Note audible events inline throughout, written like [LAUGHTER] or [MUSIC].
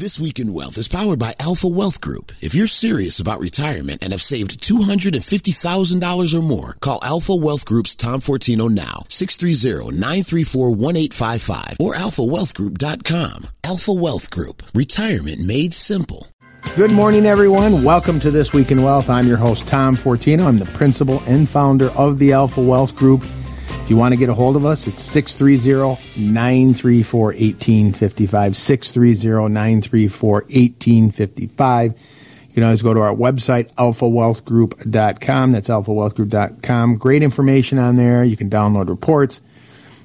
This Week in Wealth is powered by Alpha Wealth Group. If you're serious about retirement and have saved $250,000 or more, call Alpha Wealth Group's Tom Fortino now, 630-934-1855 or alphawealthgroup.com. Alpha Wealth Group. Retirement made simple. Good morning, everyone. Welcome to This Week in Wealth. I'm your host, Tom Fortino. I'm the principal and founder of the Alpha Wealth Group. If you want to get a hold of us, it's 630-934-1855, 630-934-1855. You can always go to our website, alphawealthgroup.com. That's alphawealthgroup.com. Great information on there. You can download reports.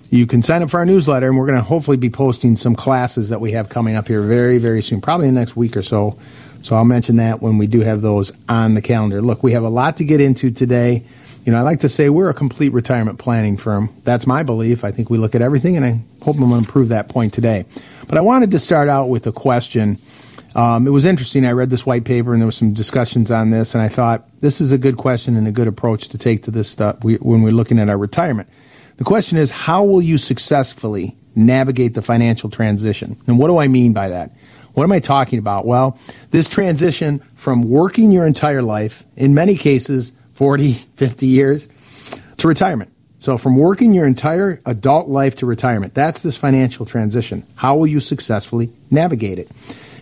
You can sign up for our newsletter, and we're going to hopefully be posting some classes that we have coming up here very, very soon, probably in the next week or so. So I'll mention that when we do have those on the calendar. Look, we have a lot to get into today. You know, I like to say we're a complete retirement planning firm. That's my belief. I think we look at everything, and I hope I'm going to prove that point today. But I wanted to start out with a question. Um, it was interesting. I read this white paper, and there was some discussions on this, and I thought this is a good question and a good approach to take to this stuff when we're looking at our retirement. The question is, how will you successfully navigate the financial transition? And what do I mean by that? What am I talking about? Well, this transition from working your entire life, in many cases, 40, 50 years to retirement. So from working your entire adult life to retirement, that's this financial transition. How will you successfully navigate it?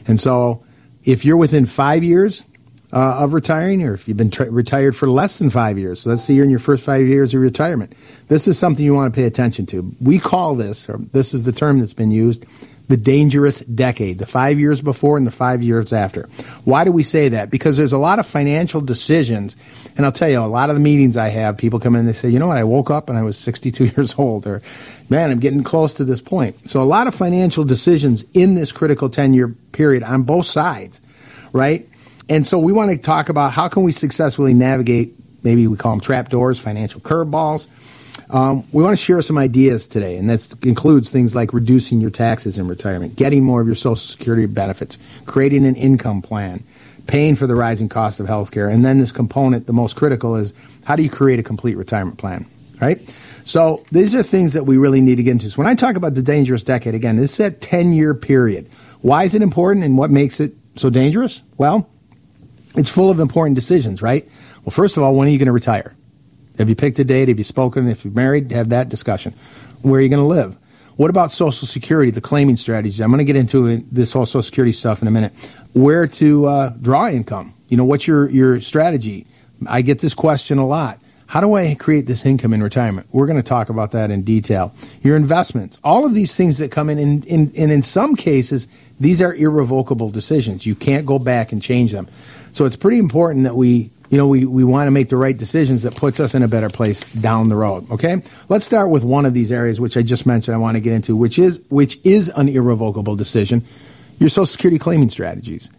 And so if you're within five years uh, of retiring, or if you've been tra- retired for less than five years, so let's say you're in your first five years of retirement, this is something you want to pay attention to. We call this, or this is the term that's been used, the dangerous decade, the five years before and the five years after. Why do we say that? Because there's a lot of financial decisions. And I'll tell you, a lot of the meetings I have, people come in and they say, you know what, I woke up and I was 62 [LAUGHS] years old, or man, I'm getting close to this point. So a lot of financial decisions in this critical 10 year period on both sides, right? And so we want to talk about how can we successfully navigate, maybe we call them trap doors, financial curveballs, um, we want to share some ideas today, and that includes things like reducing your taxes in retirement, getting more of your Social Security benefits, creating an income plan, paying for the rising cost of healthcare, and then this component, the most critical, is how do you create a complete retirement plan, right? So these are things that we really need to get into. So when I talk about the dangerous decade, again, this is a 10 year period. Why is it important and what makes it so dangerous? Well, it's full of important decisions, right? Well, first of all, when are you going to retire? Have you picked a date? Have you spoken? If you're married, have that discussion. Where are you going to live? What about Social Security, the claiming strategies? I'm going to get into this whole Social Security stuff in a minute. Where to uh, draw income? You know, what's your, your strategy? I get this question a lot. How do I create this income in retirement? We're going to talk about that in detail. Your investments, all of these things that come in, in, in, and in some cases, these are irrevocable decisions. You can't go back and change them. So it's pretty important that we you know, we, we want to make the right decisions that puts us in a better place down the road. Okay. Let's start with one of these areas, which I just mentioned I want to get into, which is, which is an irrevocable decision. Your social security claiming strategies,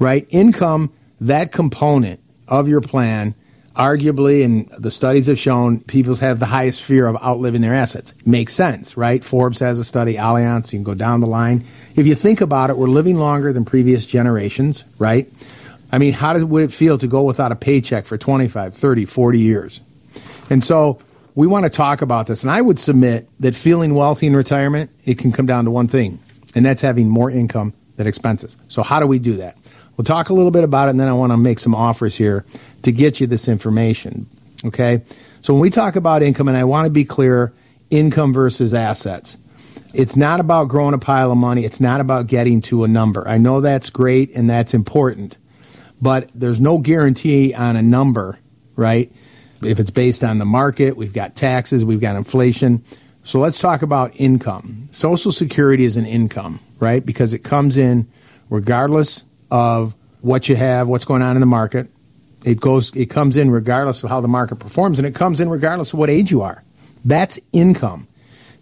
right? Income, that component of your plan, arguably, and the studies have shown people have the highest fear of outliving their assets. Makes sense, right? Forbes has a study, Allianz, you can go down the line. If you think about it, we're living longer than previous generations, right? I mean, how does, would it feel to go without a paycheck for 25, 30, 40 years? And so we want to talk about this. And I would submit that feeling wealthy in retirement, it can come down to one thing, and that's having more income than expenses. So how do we do that? We'll talk a little bit about it, and then I want to make some offers here to get you this information. Okay? So when we talk about income, and I want to be clear, income versus assets. It's not about growing a pile of money. It's not about getting to a number. I know that's great and that's important but there's no guarantee on a number, right? If it's based on the market, we've got taxes, we've got inflation. So let's talk about income. Social Security is an income, right? Because it comes in regardless of what you have, what's going on in the market. It goes it comes in regardless of how the market performs and it comes in regardless of what age you are. That's income.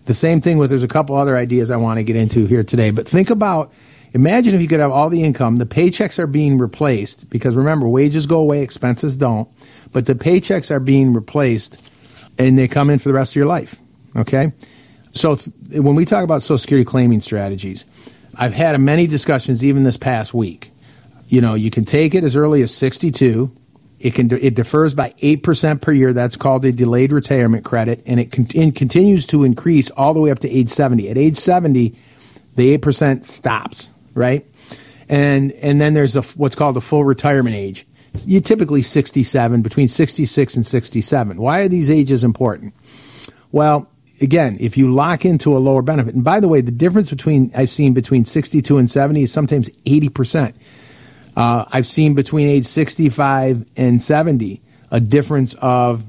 The same thing with there's a couple other ideas I want to get into here today, but think about Imagine if you could have all the income, the paychecks are being replaced because remember, wages go away, expenses don't, but the paychecks are being replaced and they come in for the rest of your life. Okay? So th- when we talk about Social Security claiming strategies, I've had many discussions even this past week. You know, you can take it as early as 62. It can it defers by 8% per year. That's called a delayed retirement credit and it, con- it continues to increase all the way up to age 70. At age 70, the 8% stops right? and and then there's a what's called a full retirement age. You typically 67, between 66 and 67. Why are these ages important? Well, again, if you lock into a lower benefit, and by the way, the difference between I've seen between 62 and 70 is sometimes 80 percent. Uh, I've seen between age 65 and 70 a difference of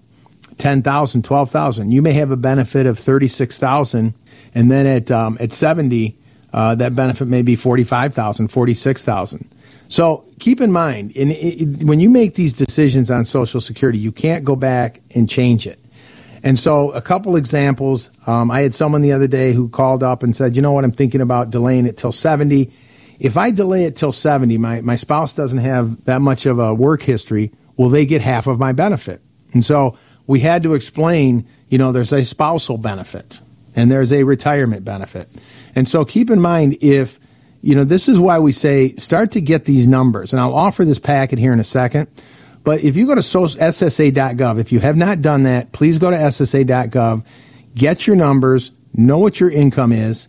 10,000, 12,000. You may have a benefit of 36,000 and then at um, at 70 uh, that benefit may be 45,000, 46,000. So keep in mind, in, in, when you make these decisions on Social Security, you can't go back and change it. And so, a couple examples. Um, I had someone the other day who called up and said, "You know what? I'm thinking about delaying it till 70. If I delay it till 70, my my spouse doesn't have that much of a work history. Will they get half of my benefit?" And so we had to explain. You know, there's a spousal benefit and there's a retirement benefit. And so, keep in mind if you know, this is why we say start to get these numbers. And I'll offer this packet here in a second. But if you go to SSA.gov, if you have not done that, please go to SSA.gov, get your numbers, know what your income is,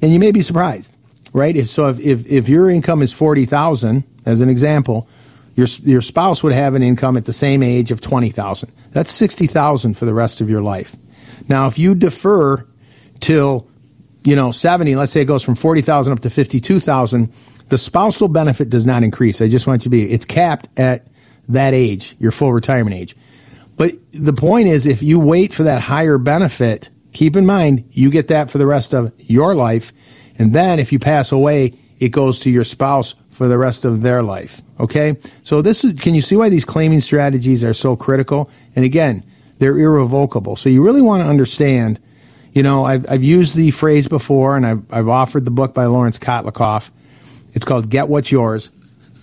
and you may be surprised, right? If, so if, if, if your income is 40000 as an example, your, your spouse would have an income at the same age of 20000 That's 60000 for the rest of your life. Now, if you defer till you know, 70, let's say it goes from 40,000 up to 52,000, the spousal benefit does not increase. I just want it to be, it's capped at that age, your full retirement age. But the point is, if you wait for that higher benefit, keep in mind, you get that for the rest of your life. And then if you pass away, it goes to your spouse for the rest of their life. Okay. So this is, can you see why these claiming strategies are so critical? And again, they're irrevocable. So you really want to understand you know, I've, I've used the phrase before, and I've, I've offered the book by Lawrence Kotlikoff. It's called Get What's Yours.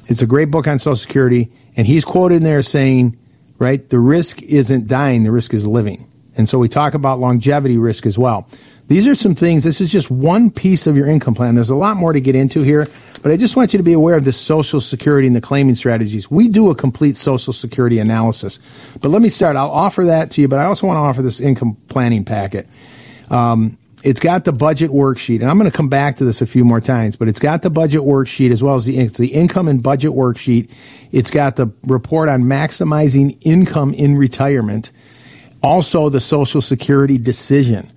It's a great book on Social Security, and he's quoted in there saying, right, the risk isn't dying, the risk is living. And so we talk about longevity risk as well. These are some things, this is just one piece of your income plan. There's a lot more to get into here, but I just want you to be aware of the Social Security and the claiming strategies. We do a complete Social Security analysis. But let me start. I'll offer that to you, but I also want to offer this income planning packet. Um, it's got the budget worksheet, and I'm going to come back to this a few more times, but it's got the budget worksheet as well as the, it's the income and budget worksheet. It's got the report on maximizing income in retirement. Also, the Social Security decision.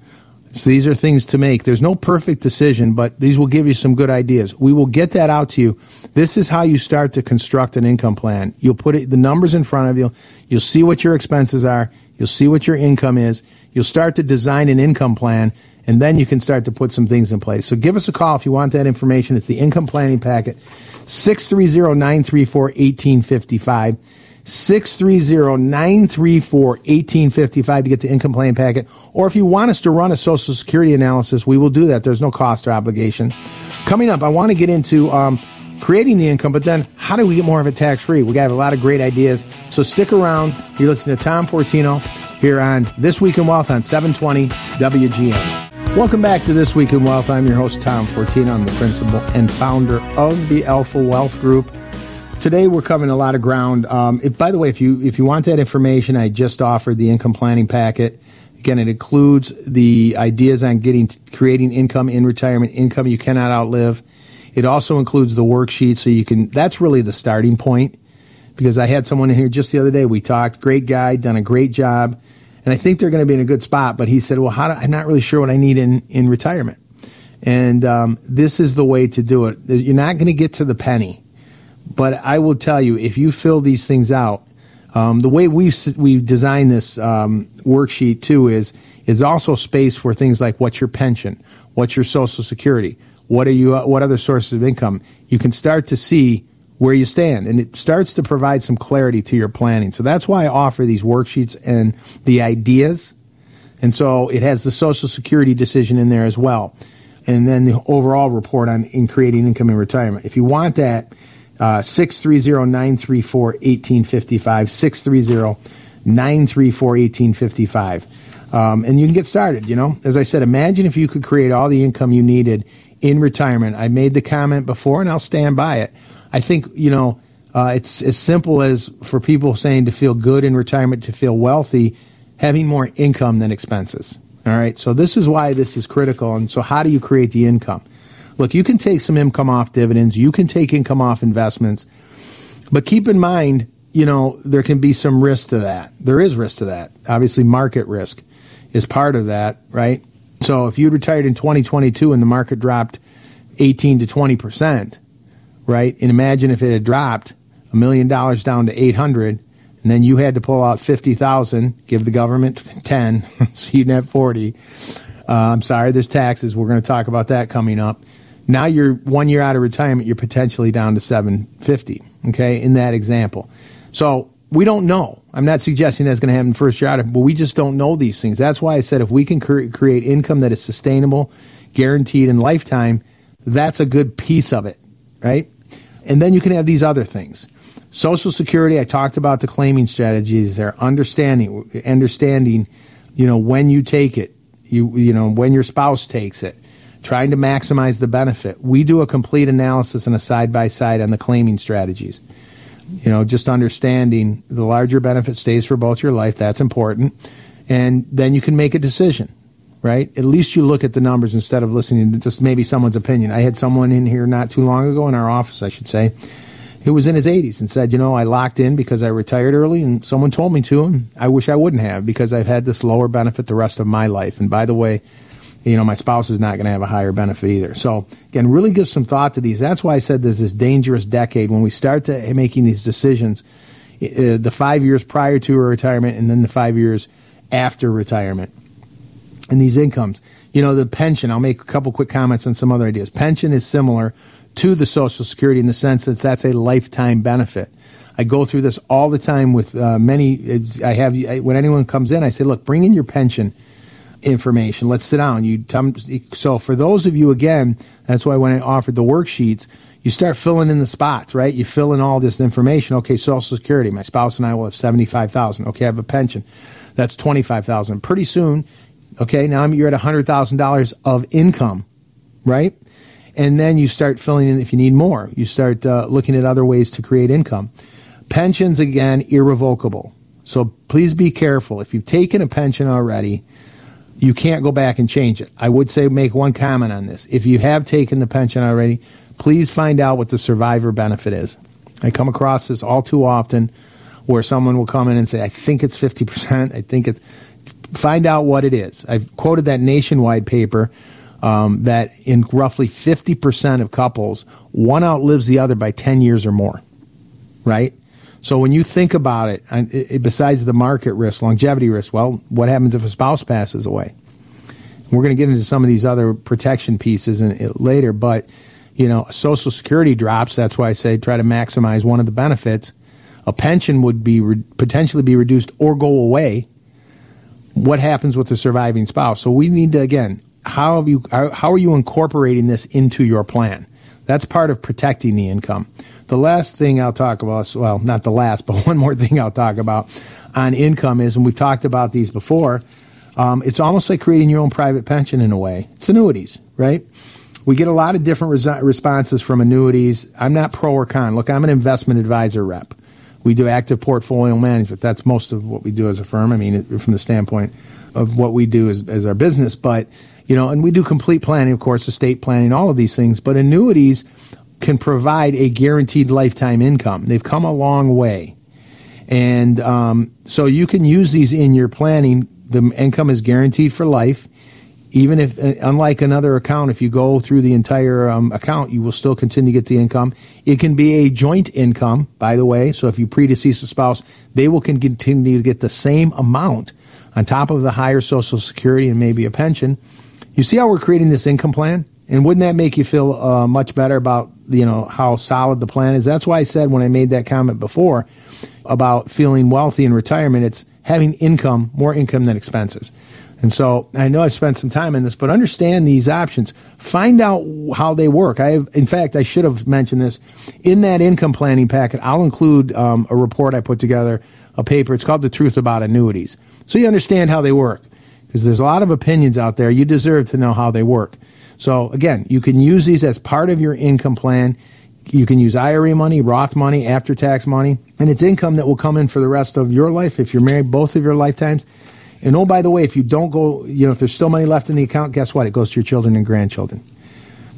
So these are things to make. There's no perfect decision, but these will give you some good ideas. We will get that out to you. This is how you start to construct an income plan. You'll put it, the numbers in front of you. You'll see what your expenses are. You'll see what your income is. You'll start to design an income plan, and then you can start to put some things in place. So give us a call if you want that information. It's the income planning packet, 630-934-1855. 630-934-1855 to get the income planning packet. Or if you want us to run a social security analysis, we will do that. There's no cost or obligation. Coming up, I want to get into um, creating the income, but then how do we get more of it tax free? We got a lot of great ideas. So stick around. You're listening to Tom Fortino here on This Week in Wealth on 720 WGN. Welcome back to This Week in Wealth. I'm your host, Tom Fortino. I'm the principal and founder of the Alpha Wealth Group. Today we're covering a lot of ground. Um, by the way, if you if you want that information, I just offered the income planning packet. Again, it includes the ideas on getting creating income in retirement, income you cannot outlive it also includes the worksheet, so you can. That's really the starting point. Because I had someone in here just the other day. We talked. Great guy, done a great job, and I think they're going to be in a good spot. But he said, "Well, do, I'm not really sure what I need in in retirement." And um, this is the way to do it. You're not going to get to the penny, but I will tell you if you fill these things out, um, the way we've we've designed this um, worksheet too is is also space for things like what's your pension, what's your social security, what are you? What other sources of income? You can start to see where you stand, and it starts to provide some clarity to your planning. So that's why I offer these worksheets and the ideas. And so it has the Social Security decision in there as well, and then the overall report on in creating income in retirement. If you want that, uh, six three zero nine three four eighteen fifty five six three zero nine three four eighteen fifty five. Um, and you can get started. You know, as I said, imagine if you could create all the income you needed in retirement. I made the comment before, and I'll stand by it. I think you know uh, it's as simple as for people saying to feel good in retirement, to feel wealthy, having more income than expenses. All right, so this is why this is critical. And so, how do you create the income? Look, you can take some income off dividends, you can take income off investments, but keep in mind, you know, there can be some risk to that. There is risk to that. Obviously, market risk is part of that, right? So if you'd retired in 2022 and the market dropped 18 to 20 percent, right? And imagine if it had dropped a million dollars down to 800, and then you had to pull out 50,000, give the government [LAUGHS] 10, [LAUGHS] so you'd have 40. Uh, I'm sorry, there's taxes. We're going to talk about that coming up. Now you're one year out of retirement, you're potentially down to 750. Okay, in that example. So we don't know. I'm not suggesting that's going to happen first year out, but we just don't know these things. That's why I said if we can cre- create income that is sustainable, guaranteed, and lifetime, that's a good piece of it, right? And then you can have these other things. Social Security, I talked about the claiming strategies there, understanding, understanding, you know, when you take it, you, you know, when your spouse takes it, trying to maximize the benefit. We do a complete analysis and a side by side on the claiming strategies. You know, just understanding the larger benefit stays for both your life. That's important. And then you can make a decision, right? At least you look at the numbers instead of listening to just maybe someone's opinion. I had someone in here not too long ago in our office, I should say, who was in his 80s and said, you know, I locked in because I retired early and someone told me to, and I wish I wouldn't have because I've had this lower benefit the rest of my life. And by the way, you know, my spouse is not going to have a higher benefit either. So again, really give some thought to these. That's why I said there's this dangerous decade when we start to making these decisions, uh, the five years prior to retirement and then the five years after retirement and these incomes. You know, the pension, I'll make a couple quick comments on some other ideas. Pension is similar to the Social Security in the sense that that's a lifetime benefit. I go through this all the time with uh, many. I have when anyone comes in, I say, "Look, bring in your pension information. Let's sit down." You so for those of you again, that's why when I offered the worksheets, you start filling in the spots, right? You fill in all this information. Okay, Social Security. My spouse and I will have seventy-five thousand. Okay, I have a pension. That's twenty-five thousand. Pretty soon, okay, now you're at hundred thousand dollars of income, right? and then you start filling in if you need more. You start uh, looking at other ways to create income. Pensions, again, irrevocable. So please be careful. If you've taken a pension already, you can't go back and change it. I would say make one comment on this. If you have taken the pension already, please find out what the survivor benefit is. I come across this all too often where someone will come in and say, I think it's 50%. I think it's, find out what it is. I've quoted that nationwide paper um, that in roughly 50% of couples, one outlives the other by 10 years or more, right? So when you think about it, it, besides the market risk, longevity risk, well, what happens if a spouse passes away? We're going to get into some of these other protection pieces in, later, but you know, Social Security drops. That's why I say try to maximize one of the benefits. A pension would be re- potentially be reduced or go away. What happens with the surviving spouse? So we need to again how have you how are you incorporating this into your plan? That's part of protecting the income. The last thing I'll talk about, well, not the last, but [LAUGHS] one more thing I'll talk about on income is, and we've talked about these before, um, it's almost like creating your own private pension in a way. It's annuities, right? We get a lot of different res- responses from annuities. I'm not pro or con. Look, I'm an investment advisor rep. We do active portfolio management. That's most of what we do as a firm. I mean, from the standpoint of what we do as, as our business, but you know, and we do complete planning, of course, estate planning, all of these things, but annuities can provide a guaranteed lifetime income. They've come a long way. And um, so you can use these in your planning. The income is guaranteed for life. Even if, uh, unlike another account, if you go through the entire um, account, you will still continue to get the income. It can be a joint income, by the way. So if you predecease a spouse, they will continue to get the same amount on top of the higher Social Security and maybe a pension you see how we're creating this income plan? And wouldn't that make you feel uh, much better about you know how solid the plan is? That's why I said when I made that comment before about feeling wealthy in retirement, it's having income, more income than expenses. And so I know I've spent some time in this, but understand these options. Find out how they work. I have, in fact, I should have mentioned this in that income planning packet. I'll include um, a report I put together, a paper. It's called "The Truth About Annuities," so you understand how they work because there's a lot of opinions out there. You deserve to know how they work. So again, you can use these as part of your income plan. You can use IRA money, Roth money, after tax money, and it's income that will come in for the rest of your life if you're married both of your lifetimes. And oh, by the way, if you don't go, you know, if there's still money left in the account, guess what? It goes to your children and grandchildren.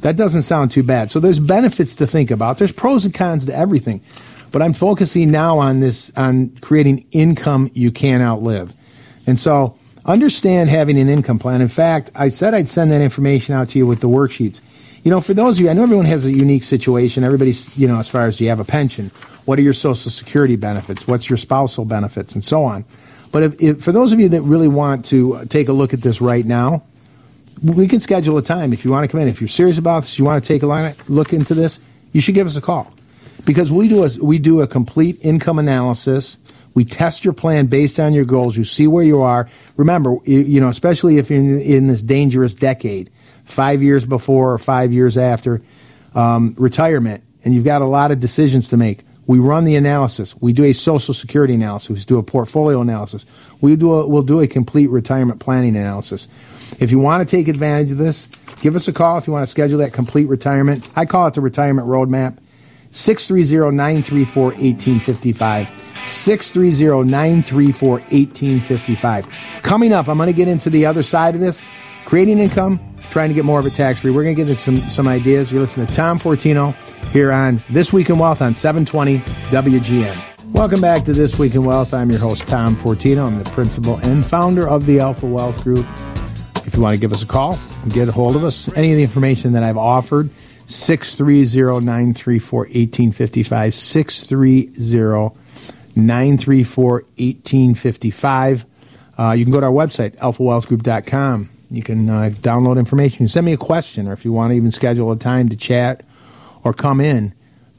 That doesn't sound too bad. So there's benefits to think about. There's pros and cons to everything. But I'm focusing now on this, on creating income you can't outlive. And so understand having an income plan. In fact, I said I'd send that information out to you with the worksheets. You know, for those of you, I know everyone has a unique situation. Everybody's, you know, as far as do you have a pension? What are your social security benefits? What's your spousal benefits and so on? But if, if, for those of you that really want to take a look at this right now, we can schedule a time if you want to come in. If you're serious about this, you want to take a look into this, you should give us a call because we do a, we do a complete income analysis. We test your plan based on your goals. You see where you are. Remember, you know, especially if you're in, this dangerous decade, five years before or five years after um, retirement, and you've got a lot of decisions to make. We run the analysis. We do a social security analysis. We do a portfolio analysis. We do a, we'll do a complete retirement planning analysis. If you want to take advantage of this, give us a call if you want to schedule that complete retirement. I call it the retirement roadmap. 630-934-1855. 630-934-1855. Coming up, I'm going to get into the other side of this, creating income, trying to get more of it tax free. We're going to get into some, some ideas. You're listening to Tom Fortino here on This Week in Wealth on 720 WGN. Welcome back to This Week in Wealth. I'm your host, Tom Fortino. I'm the principal and founder of the Alpha Wealth Group. If you want to give us a call, get a hold of us. Any of the information that I've offered, 630-934-1855, 630-934-1855. Uh, you can go to our website, alphawealthgroup.com. You can uh, download information. You send me a question, or if you want to even schedule a time to chat or come in,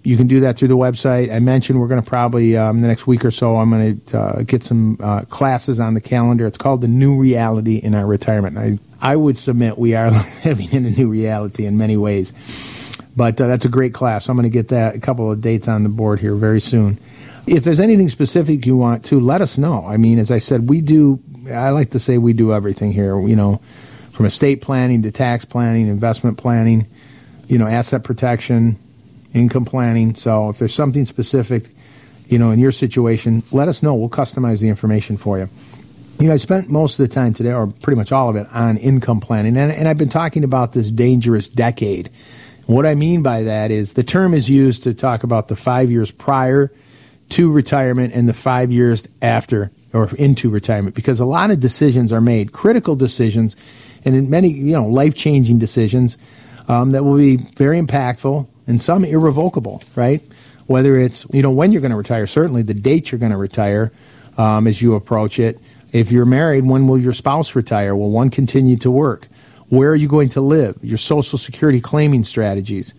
you can do that through the website. I mentioned we're going to probably um, the next week or so. I'm going to uh, get some uh, classes on the calendar. It's called the New Reality in Our Retirement. I I would submit we are [LAUGHS] living in a new reality in many ways, but uh, that's a great class. I'm going to get that a couple of dates on the board here very soon. If there's anything specific you want to, let us know. I mean, as I said, we do. I like to say we do everything here. You know, from estate planning to tax planning, investment planning, you know, asset protection income planning. So if there's something specific, you know, in your situation, let us know. We'll customize the information for you. You know, I spent most of the time today, or pretty much all of it, on income planning. And, and I've been talking about this dangerous decade. What I mean by that is the term is used to talk about the five years prior to retirement and the five years after or into retirement because a lot of decisions are made, critical decisions, and in many, you know, life changing decisions um, that will be very impactful and some irrevocable, right? Whether it's, you know, when you're going to retire, certainly the date you're going to retire um, as you approach it. If you're married, when will your spouse retire? Will one continue to work? Where are you going to live? Your Social Security claiming strategies.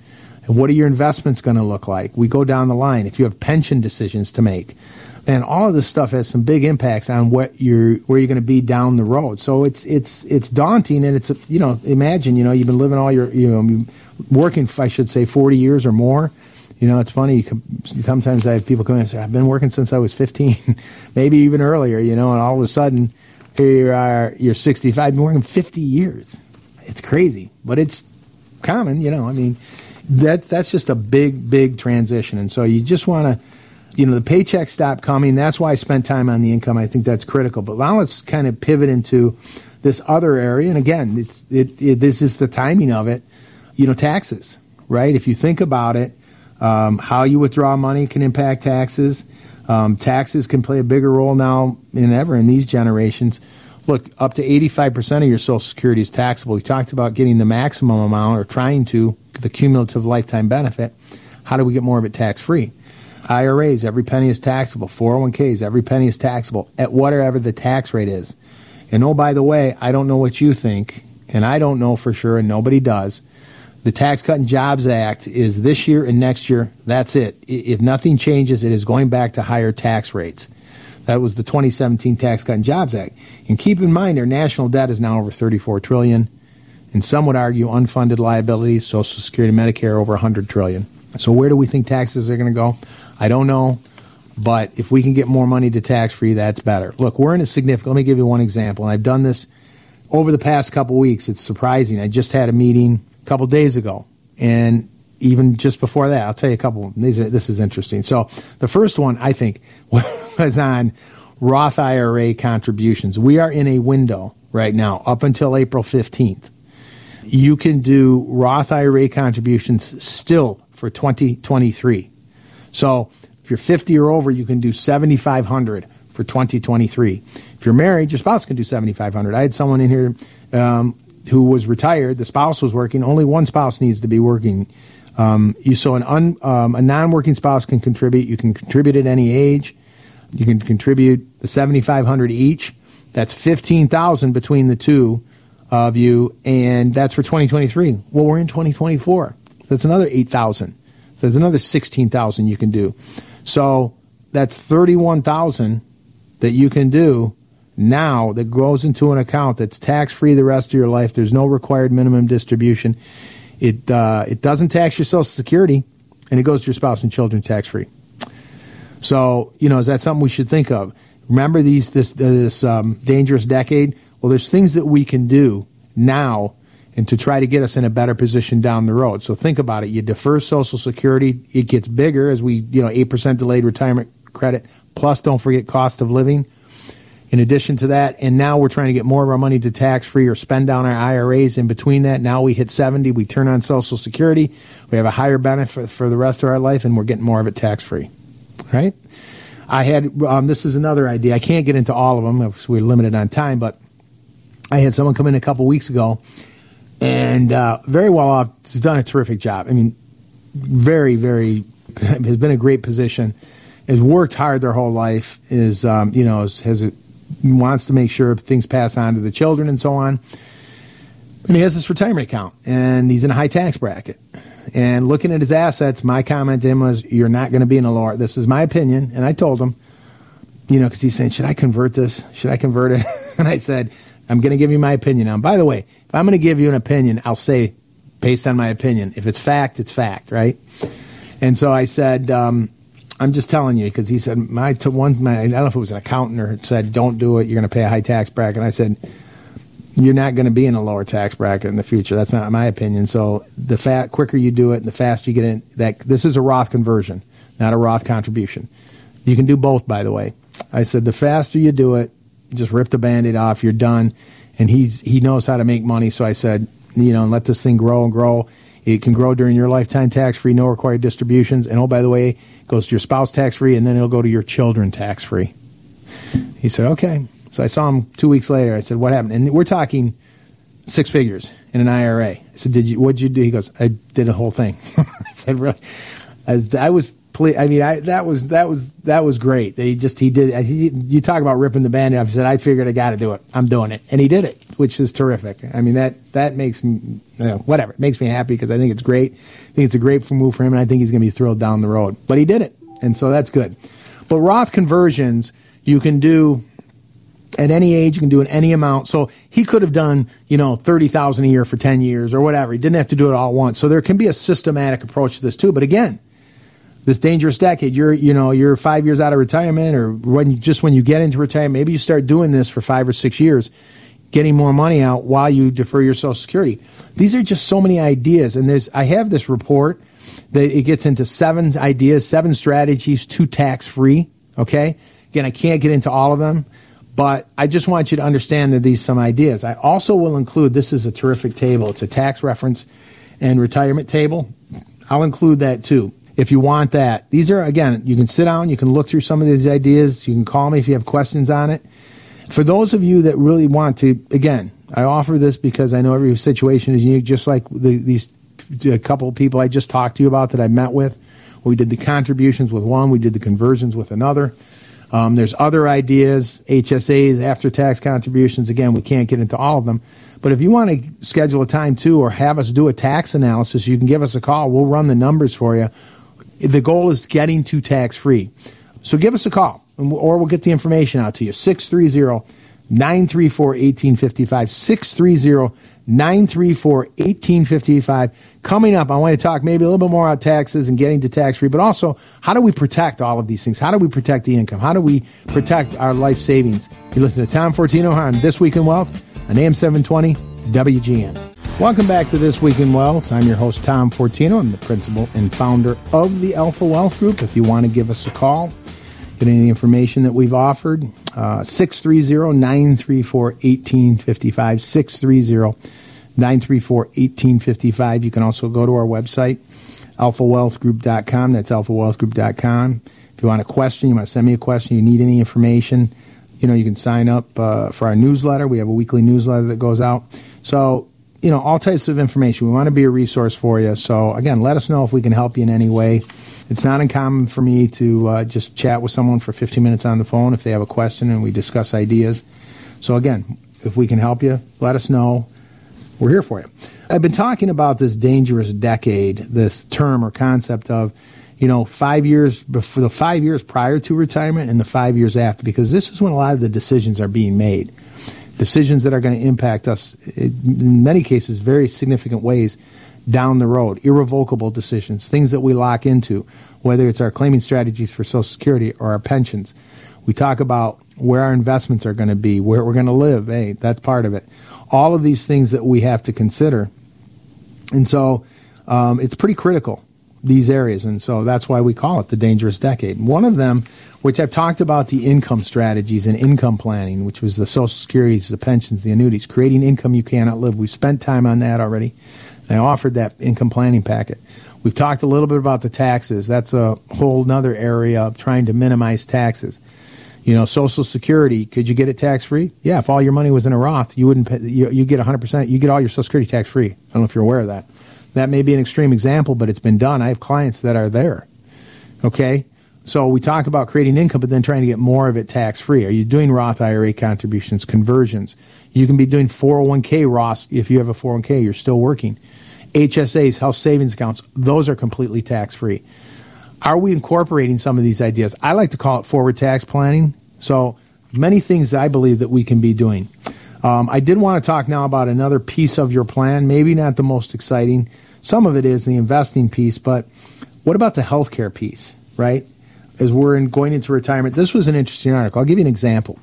And what are your investments going to look like? We go down the line. If you have pension decisions to make, and all of this stuff has some big impacts on what you're where you're going to be down the road. So it's it's it's daunting, and it's you know imagine you know you've been living all your you know working, I should say, 40 years or more. You know, it's funny. Sometimes I have people come in and say, I've been working since I was 15, [LAUGHS] maybe even earlier, you know, and all of a sudden, here you are, you're 65, I've been working 50 years. It's crazy, but it's common, you know. I mean, that that's just a big, big transition. And so you just want to, you know, the paychecks stop coming. That's why I spent time on the income. I think that's critical. But now let's kind of pivot into this other area. And again, it's it, it this is the timing of it you know, taxes, right? If you think about it, um, how you withdraw money can impact taxes. Um, taxes can play a bigger role now than ever in these generations. Look, up to 85% of your Social Security is taxable. We talked about getting the maximum amount or trying to, the cumulative lifetime benefit. How do we get more of it tax free? IRAs, every penny is taxable. 401ks, every penny is taxable at whatever the tax rate is. And oh, by the way, I don't know what you think, and I don't know for sure, and nobody does the Tax Cut and Jobs Act is this year and next year. That's it. If nothing changes, it is going back to higher tax rates. That was the 2017 Tax Cut and Jobs Act. And keep in mind, our national debt is now over 34 trillion, and some would argue unfunded liabilities, Social Security, Medicare, over 100 trillion. So where do we think taxes are going to go? I don't know, but if we can get more money to tax free, that's better. Look, we're in a significant. Let me give you one example, and I've done this over the past couple weeks. It's surprising. I just had a meeting a couple days ago, and even just before that, I'll tell you a couple. These are, this is interesting. So the first one I think [LAUGHS] was on Roth IRA contributions. We are in a window right now up until April fifteenth. you can do Roth IRA contributions still for 2023. So if you're 50 or over, you can do 7,500 for 2023. If you're married, your spouse can do 7,500. I had someone in here um, who was retired. The spouse was working. Only one spouse needs to be working. Um, you so an un, um, a non-working spouse can contribute. You can contribute at any age. You can contribute the 7,500 each. That's 15,000 between the two of you, and that's for 2023. Well, we're in 2024. That's another 8,000. So there's another 16,000 you can do. So that's 31,000 that you can do now that goes into an account that's tax free the rest of your life. There's no required minimum distribution. It uh, it doesn't tax your Social Security, and it goes to your spouse and children tax free. So you know, is that something we should think of? Remember these this this um, dangerous decade. Well, there's things that we can do now and to try to get us in a better position down the road. So think about it. You defer Social Security, it gets bigger as we, you know, 8% delayed retirement credit, plus don't forget cost of living. In addition to that, and now we're trying to get more of our money to tax free or spend down our IRAs in between that. Now we hit 70, we turn on Social Security, we have a higher benefit for the rest of our life, and we're getting more of it tax free. Right? I had, um, this is another idea. I can't get into all of them because we're limited on time, but I had someone come in a couple weeks ago and uh, very well off. Has done a terrific job. I mean, very, very [LAUGHS] has been a great position. Has worked hard their whole life. Is um, you know has, has wants to make sure things pass on to the children and so on. And he has this retirement account, and he's in a high tax bracket. And looking at his assets, my comment to him was, "You're not going to be in a lower." This is my opinion, and I told him, you know, because he's saying, "Should I convert this? Should I convert it?" [LAUGHS] and I said, I'm going to give you my opinion. Now, by the way, if I'm going to give you an opinion, I'll say based on my opinion. If it's fact, it's fact, right? And so I said, um, I'm just telling you because he said my to one my I don't know if it was an accountant or said don't do it. You're going to pay a high tax bracket. And I said you're not going to be in a lower tax bracket in the future. That's not my opinion. So the fat quicker you do it, and the faster you get in. That this is a Roth conversion, not a Roth contribution. You can do both, by the way. I said the faster you do it, just rip the band-aid off you're done and he's he knows how to make money so i said you know let this thing grow and grow it can grow during your lifetime tax free no required distributions and oh by the way it goes to your spouse tax free and then it'll go to your children tax free he said okay. So i saw him two weeks later. I said what happened? And we're talking six figures in an ira i said did you what'd you do? He goes i did a whole thing. [LAUGHS] I said really? As I was I mean, I, that was that was that was great. That he just he did. He, you talk about ripping the band off. He said, "I figured I got to do it. I'm doing it," and he did it, which is terrific. I mean, that that makes me you know, whatever. It makes me happy because I think it's great. I think it's a great move for him, and I think he's going to be thrilled down the road. But he did it, and so that's good. But Roth conversions you can do at any age. You can do in any amount. So he could have done you know thirty thousand a year for ten years or whatever. He didn't have to do it all at once. So there can be a systematic approach to this too. But again this dangerous decade. You're, you know, you're five years out of retirement, or when you, just when you get into retirement, maybe you start doing this for five or six years, getting more money out while you defer your Social Security. These are just so many ideas, and there's. I have this report that it gets into seven ideas, seven strategies to tax free. Okay, again, I can't get into all of them. But I just want you to understand that these some ideas. I also will include this is a terrific table. It's a tax reference and retirement table. I'll include that too if you want that. These are, again, you can sit down, you can look through some of these ideas, you can call me if you have questions on it. For those of you that really want to, again, I offer this because I know every situation is unique, just like the, these a couple people I just talked to you about that I met with. We did the contributions with one, we did the conversions with another. Um, there's other ideas, HSAs, after tax contributions. Again, we can't get into all of them. But if you want to schedule a time too or have us do a tax analysis, you can give us a call. We'll run the numbers for you the goal is getting to tax free. So give us a call, or we'll get the information out to you. 630 934 1855. 630 934 1855. Coming up, I want to talk maybe a little bit more about taxes and getting to tax free, but also how do we protect all of these things? How do we protect the income? How do we protect our life savings? You listen to Tom Fortino on This Week in Wealth on AM 720 WGN. Welcome back to This Week in Wealth. I'm your host, Tom Fortino. I'm the principal and founder of the Alpha Wealth Group. If you want to give us a call, get any information that we've offered, uh, 630 934 1855. 630 934 1855. You can also go to our website, alphawealthgroup.com. That's alphawealthgroup.com. If you want a question, you want to send me a question, you need any information, you know, you can sign up uh, for our newsletter. We have a weekly newsletter that goes out. So, you know, all types of information. We want to be a resource for you. So, again, let us know if we can help you in any way. It's not uncommon for me to uh, just chat with someone for 15 minutes on the phone if they have a question and we discuss ideas. So, again, if we can help you, let us know. We're here for you. I've been talking about this dangerous decade, this term or concept of you know, five years before the five years prior to retirement and the five years after, because this is when a lot of the decisions are being made. Decisions that are going to impact us in many cases, very significant ways down the road. Irrevocable decisions, things that we lock into, whether it's our claiming strategies for Social Security or our pensions. We talk about where our investments are going to be, where we're going to live. Hey, that's part of it. All of these things that we have to consider. And so um, it's pretty critical these areas. And so that's why we call it the dangerous decade. One of them, which I've talked about the income strategies and income planning, which was the social securities, the pensions, the annuities, creating income you cannot live. We've spent time on that already. I offered that income planning packet. We've talked a little bit about the taxes. That's a whole nother area of trying to minimize taxes. You know, Social Security, could you get it tax free? Yeah, if all your money was in a Roth, you wouldn't pay, you, you get 100%, you get all your Social Security tax free. I don't know if you're aware of that. That may be an extreme example, but it's been done. I have clients that are there. Okay? So we talk about creating income, but then trying to get more of it tax free. Are you doing Roth IRA contributions, conversions? You can be doing 401k Roth if you have a 401k, you're still working. HSAs, health savings accounts, those are completely tax free. Are we incorporating some of these ideas? I like to call it forward tax planning. So many things I believe that we can be doing. Um, I did want to talk now about another piece of your plan, maybe not the most exciting. Some of it is the investing piece, but what about the healthcare piece, right? As we're in, going into retirement, this was an interesting article. I'll give you an example.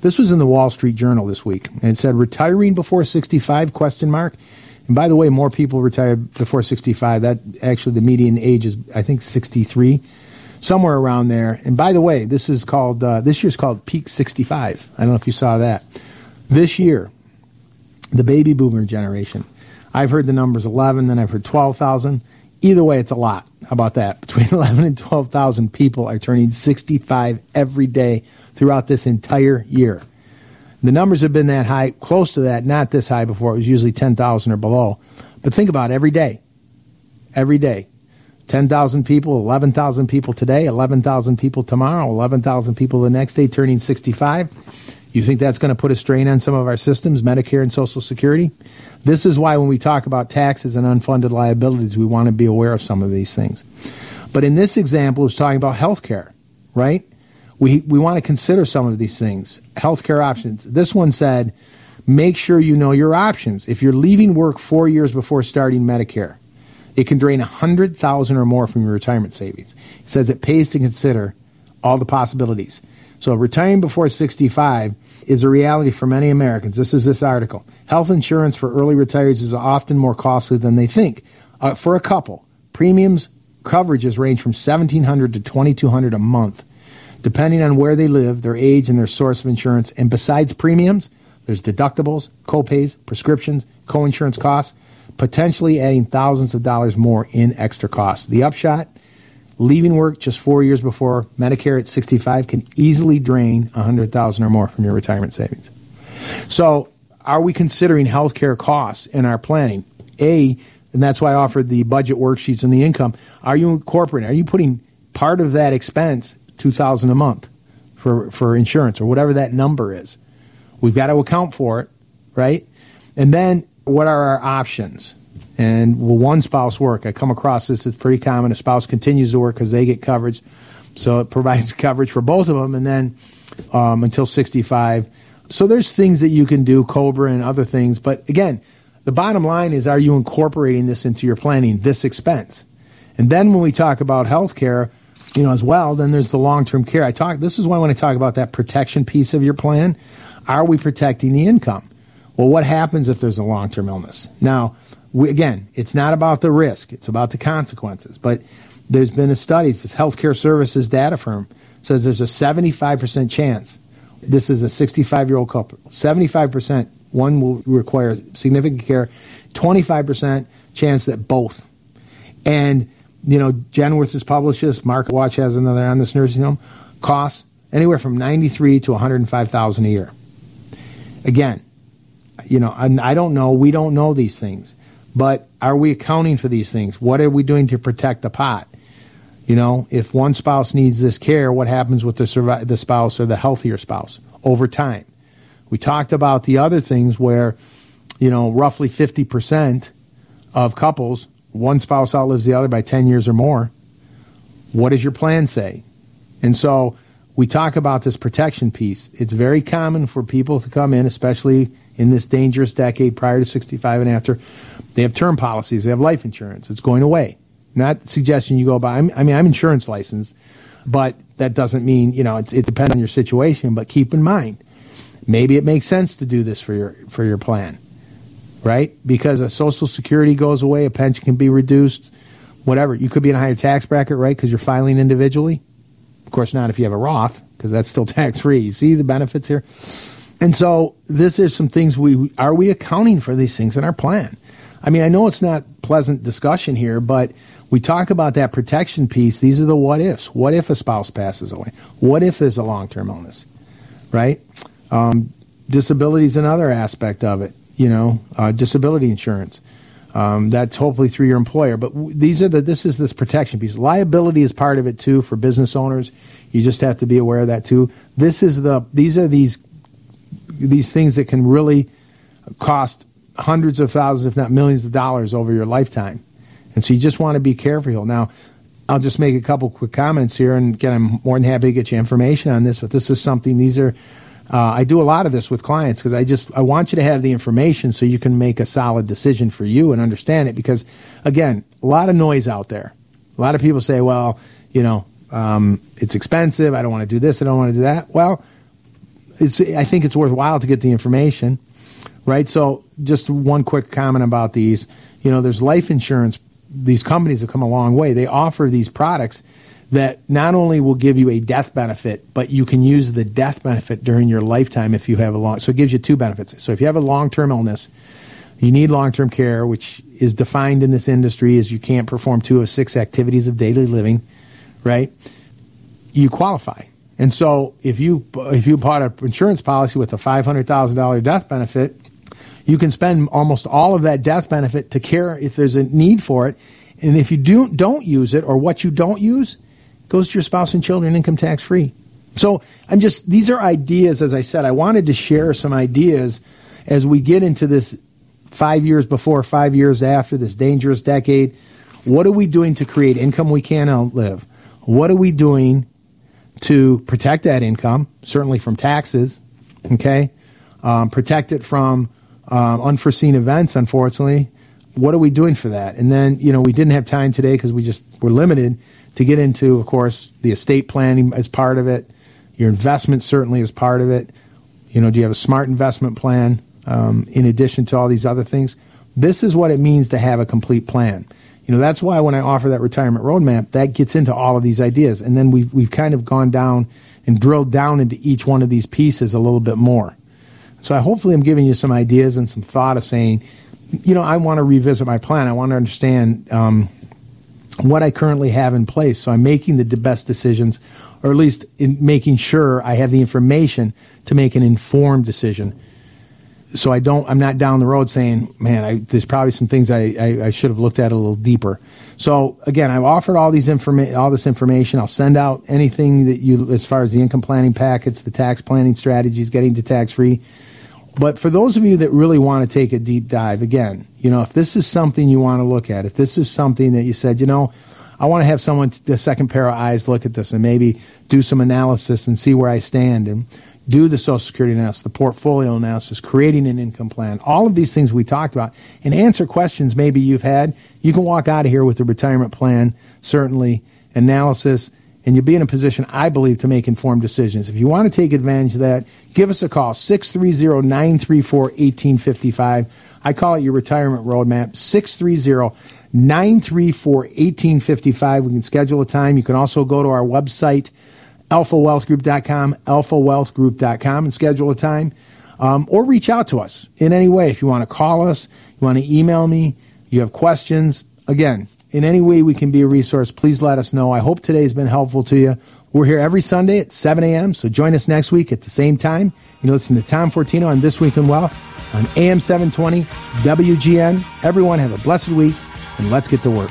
This was in the Wall Street Journal this week, and it said retiring before 65 question mark. And by the way, more people retire before 65. That actually the median age is I think 63, somewhere around there. And by the way, this is called uh, this year's called Peak 65. I don't know if you saw that. This year, the baby boomer generation, I've heard the numbers 11, then I've heard 12,000. Either way, it's a lot. How about that? [LAUGHS] Between 11 and 12,000 people are turning 65 every day throughout this entire year. The numbers have been that high, close to that, not this high before. It was usually 10,000 or below. But think about it, every day. Every day. 10,000 people, 11,000 people today, 11,000 people tomorrow, 11,000 people the next day turning 65. You think that's going to put a strain on some of our systems, Medicare and Social Security? This is why when we talk about taxes and unfunded liabilities, we want to be aware of some of these things. But in this example, it's talking about health care, right? We, we want to consider some of these things. Healthcare options. This one said, make sure you know your options. If you're leaving work four years before starting Medicare, it can drain 100000 or more from your retirement savings. It says it pays to consider all the possibilities. So retiring before 65 is a reality for many Americans. This is this article. Health insurance for early retirees is often more costly than they think. Uh, for a couple, premiums coverages range from 1700 to 2200 a month, depending on where they live, their age, and their source of insurance. And besides premiums, there's deductibles, copays, prescriptions, co-insurance costs, potentially adding thousands of dollars more in extra costs. The upshot leaving work just four years before Medicare at 65 can easily drain 100000 or more from your retirement savings. So, are we considering healthcare costs in our planning? A, and that's why I offered the budget worksheets and the income. Are you incorporating? Are you putting part of that expense, 2000 a month for, for insurance or whatever that number is? We've got to account for it, right? And then what are our options? And will one spouse work? I come across this, it's pretty common. A spouse continues to work because they get coverage. So it [LAUGHS] provides coverage for both of them and then um, until 65. So there's things that you can do, Cobra and other things. But again, the bottom line is are you incorporating this into your planning, this expense? And then when we talk about health care, you know, as well, then there's the long term care. I talk this is why I talk about that protection piece of your plan. Are we protecting the income? Well, what happens if there's a long term illness? Now, we, again, it's not about the risk, it's about the consequences. But there's been a study, this healthcare services data firm says there's a 75% chance. This is a 65 year old couple, 75% one will require significant care, 25% chance that both. And, you know, Genworth has published this, Market Watch has another on this nursing home, costs anywhere from 93 to 105,000 a year. Again, you know, I don't know, we don't know these things. But are we accounting for these things? What are we doing to protect the pot? You know, if one spouse needs this care, what happens with the, the spouse or the healthier spouse over time? We talked about the other things where, you know, roughly 50% of couples, one spouse outlives the other by 10 years or more. What does your plan say? And so we talk about this protection piece. It's very common for people to come in, especially in this dangerous decade prior to 65 and after. They have term policies, they have life insurance. It's going away. Not suggesting you go buy. I mean, I'm insurance licensed, but that doesn't mean you know it depends on your situation. But keep in mind, maybe it makes sense to do this for your for your plan, right? Because a Social Security goes away, a pension can be reduced, whatever. You could be in a higher tax bracket, right? Because you're filing individually. Of course, not if you have a Roth, because that's still [LAUGHS] tax free. You see the benefits here. And so, this is some things we are we accounting for these things in our plan. I mean, I know it's not pleasant discussion here, but we talk about that protection piece. These are the what ifs. What if a spouse passes away? What if there's a long term illness? Right? Um, disability is another aspect of it. You know, uh, disability insurance. Um, that's hopefully through your employer. But these are the this is this protection piece. Liability is part of it too for business owners. You just have to be aware of that too. This is the these are these these things that can really cost hundreds of thousands, if not millions of dollars over your lifetime. And so you just want to be careful. Now, I'll just make a couple quick comments here, and again, I'm more than happy to get you information on this. But this is something; these are uh, I do a lot of this with clients because I just I want you to have the information so you can make a solid decision for you and understand it. Because again, a lot of noise out there. A lot of people say, "Well, you know, um, it's expensive. I don't want to do this. I don't want to do that." Well, it's I think it's worthwhile to get the information, right? So, just one quick comment about these. You know, there's life insurance these companies have come a long way. They offer these products that not only will give you a death benefit, but you can use the death benefit during your lifetime if you have a long. So it gives you two benefits. So if you have a long term illness, you need long term care, which is defined in this industry as you can't perform two of six activities of daily living, right? You qualify. And so if you if you bought an insurance policy with a five hundred thousand dollar death benefit, you can spend almost all of that death benefit to care if there's a need for it. And if you do, don't use it or what you don't use goes to your spouse and children income tax free. So I'm just, these are ideas, as I said, I wanted to share some ideas as we get into this five years before, five years after this dangerous decade. What are we doing to create income we can't outlive? What are we doing to protect that income, certainly from taxes, okay? Um, protect it from um, unforeseen events, unfortunately. What are we doing for that? And then, you know, we didn't have time today because we just were limited to get into, of course, the estate planning as part of it. Your investment certainly is part of it. You know, do you have a smart investment plan um, in addition to all these other things? This is what it means to have a complete plan. You know, that's why when I offer that retirement roadmap, that gets into all of these ideas. And then we've, we've kind of gone down and drilled down into each one of these pieces a little bit more. So I, hopefully I'm giving you some ideas and some thought of saying, you know, I want to revisit my plan. I want to understand um, what I currently have in place. So I'm making the best decisions, or at least in making sure I have the information to make an informed decision. So I don't, I'm not down the road saying, man, I, there's probably some things I, I, I, should have looked at a little deeper. So again, I've offered all these informa- all this information. I'll send out anything that you, as far as the income planning packets, the tax planning strategies, getting to tax free but for those of you that really want to take a deep dive, again, you know, if this is something you want to look at, if this is something that you said, you know, I want to have someone, the second pair of eyes, look at this and maybe do some analysis and see where I stand and do the Social Security analysis, the portfolio analysis, creating an income plan, all of these things we talked about, and answer questions maybe you've had. You can walk out of here with a retirement plan, certainly, analysis, and you'll be in a position, I believe, to make informed decisions. If you want to take advantage of that, give us a call, 630 934 1855. I call it your retirement roadmap, 630 934 1855. We can schedule a time. You can also go to our website, alphawealthgroup.com, alphawealthgroup.com, and schedule a time. um, or reach out to us in any way. If you want to call us, you want to email me, you have questions. Again, in any way we can be a resource, please let us know. I hope today's been helpful to you. We're here every Sunday at 7 a.m., so join us next week at the same time. You listen to Tom Fortino on This Week in Wealth on AM 720 WGN. Everyone have a blessed week, and let's get to work.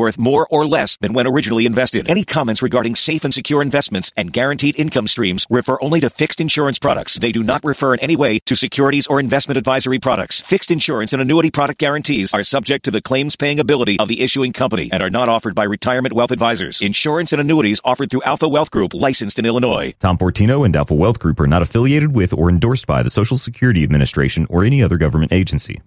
worth more or less than when originally invested. Any comments regarding safe and secure investments and guaranteed income streams refer only to fixed insurance products. They do not refer in any way to securities or investment advisory products. Fixed insurance and annuity product guarantees are subject to the claims paying ability of the issuing company and are not offered by retirement wealth advisors. Insurance and annuities offered through Alpha Wealth Group, licensed in Illinois. Tom Fortino and Alpha Wealth Group are not affiliated with or endorsed by the Social Security Administration or any other government agency.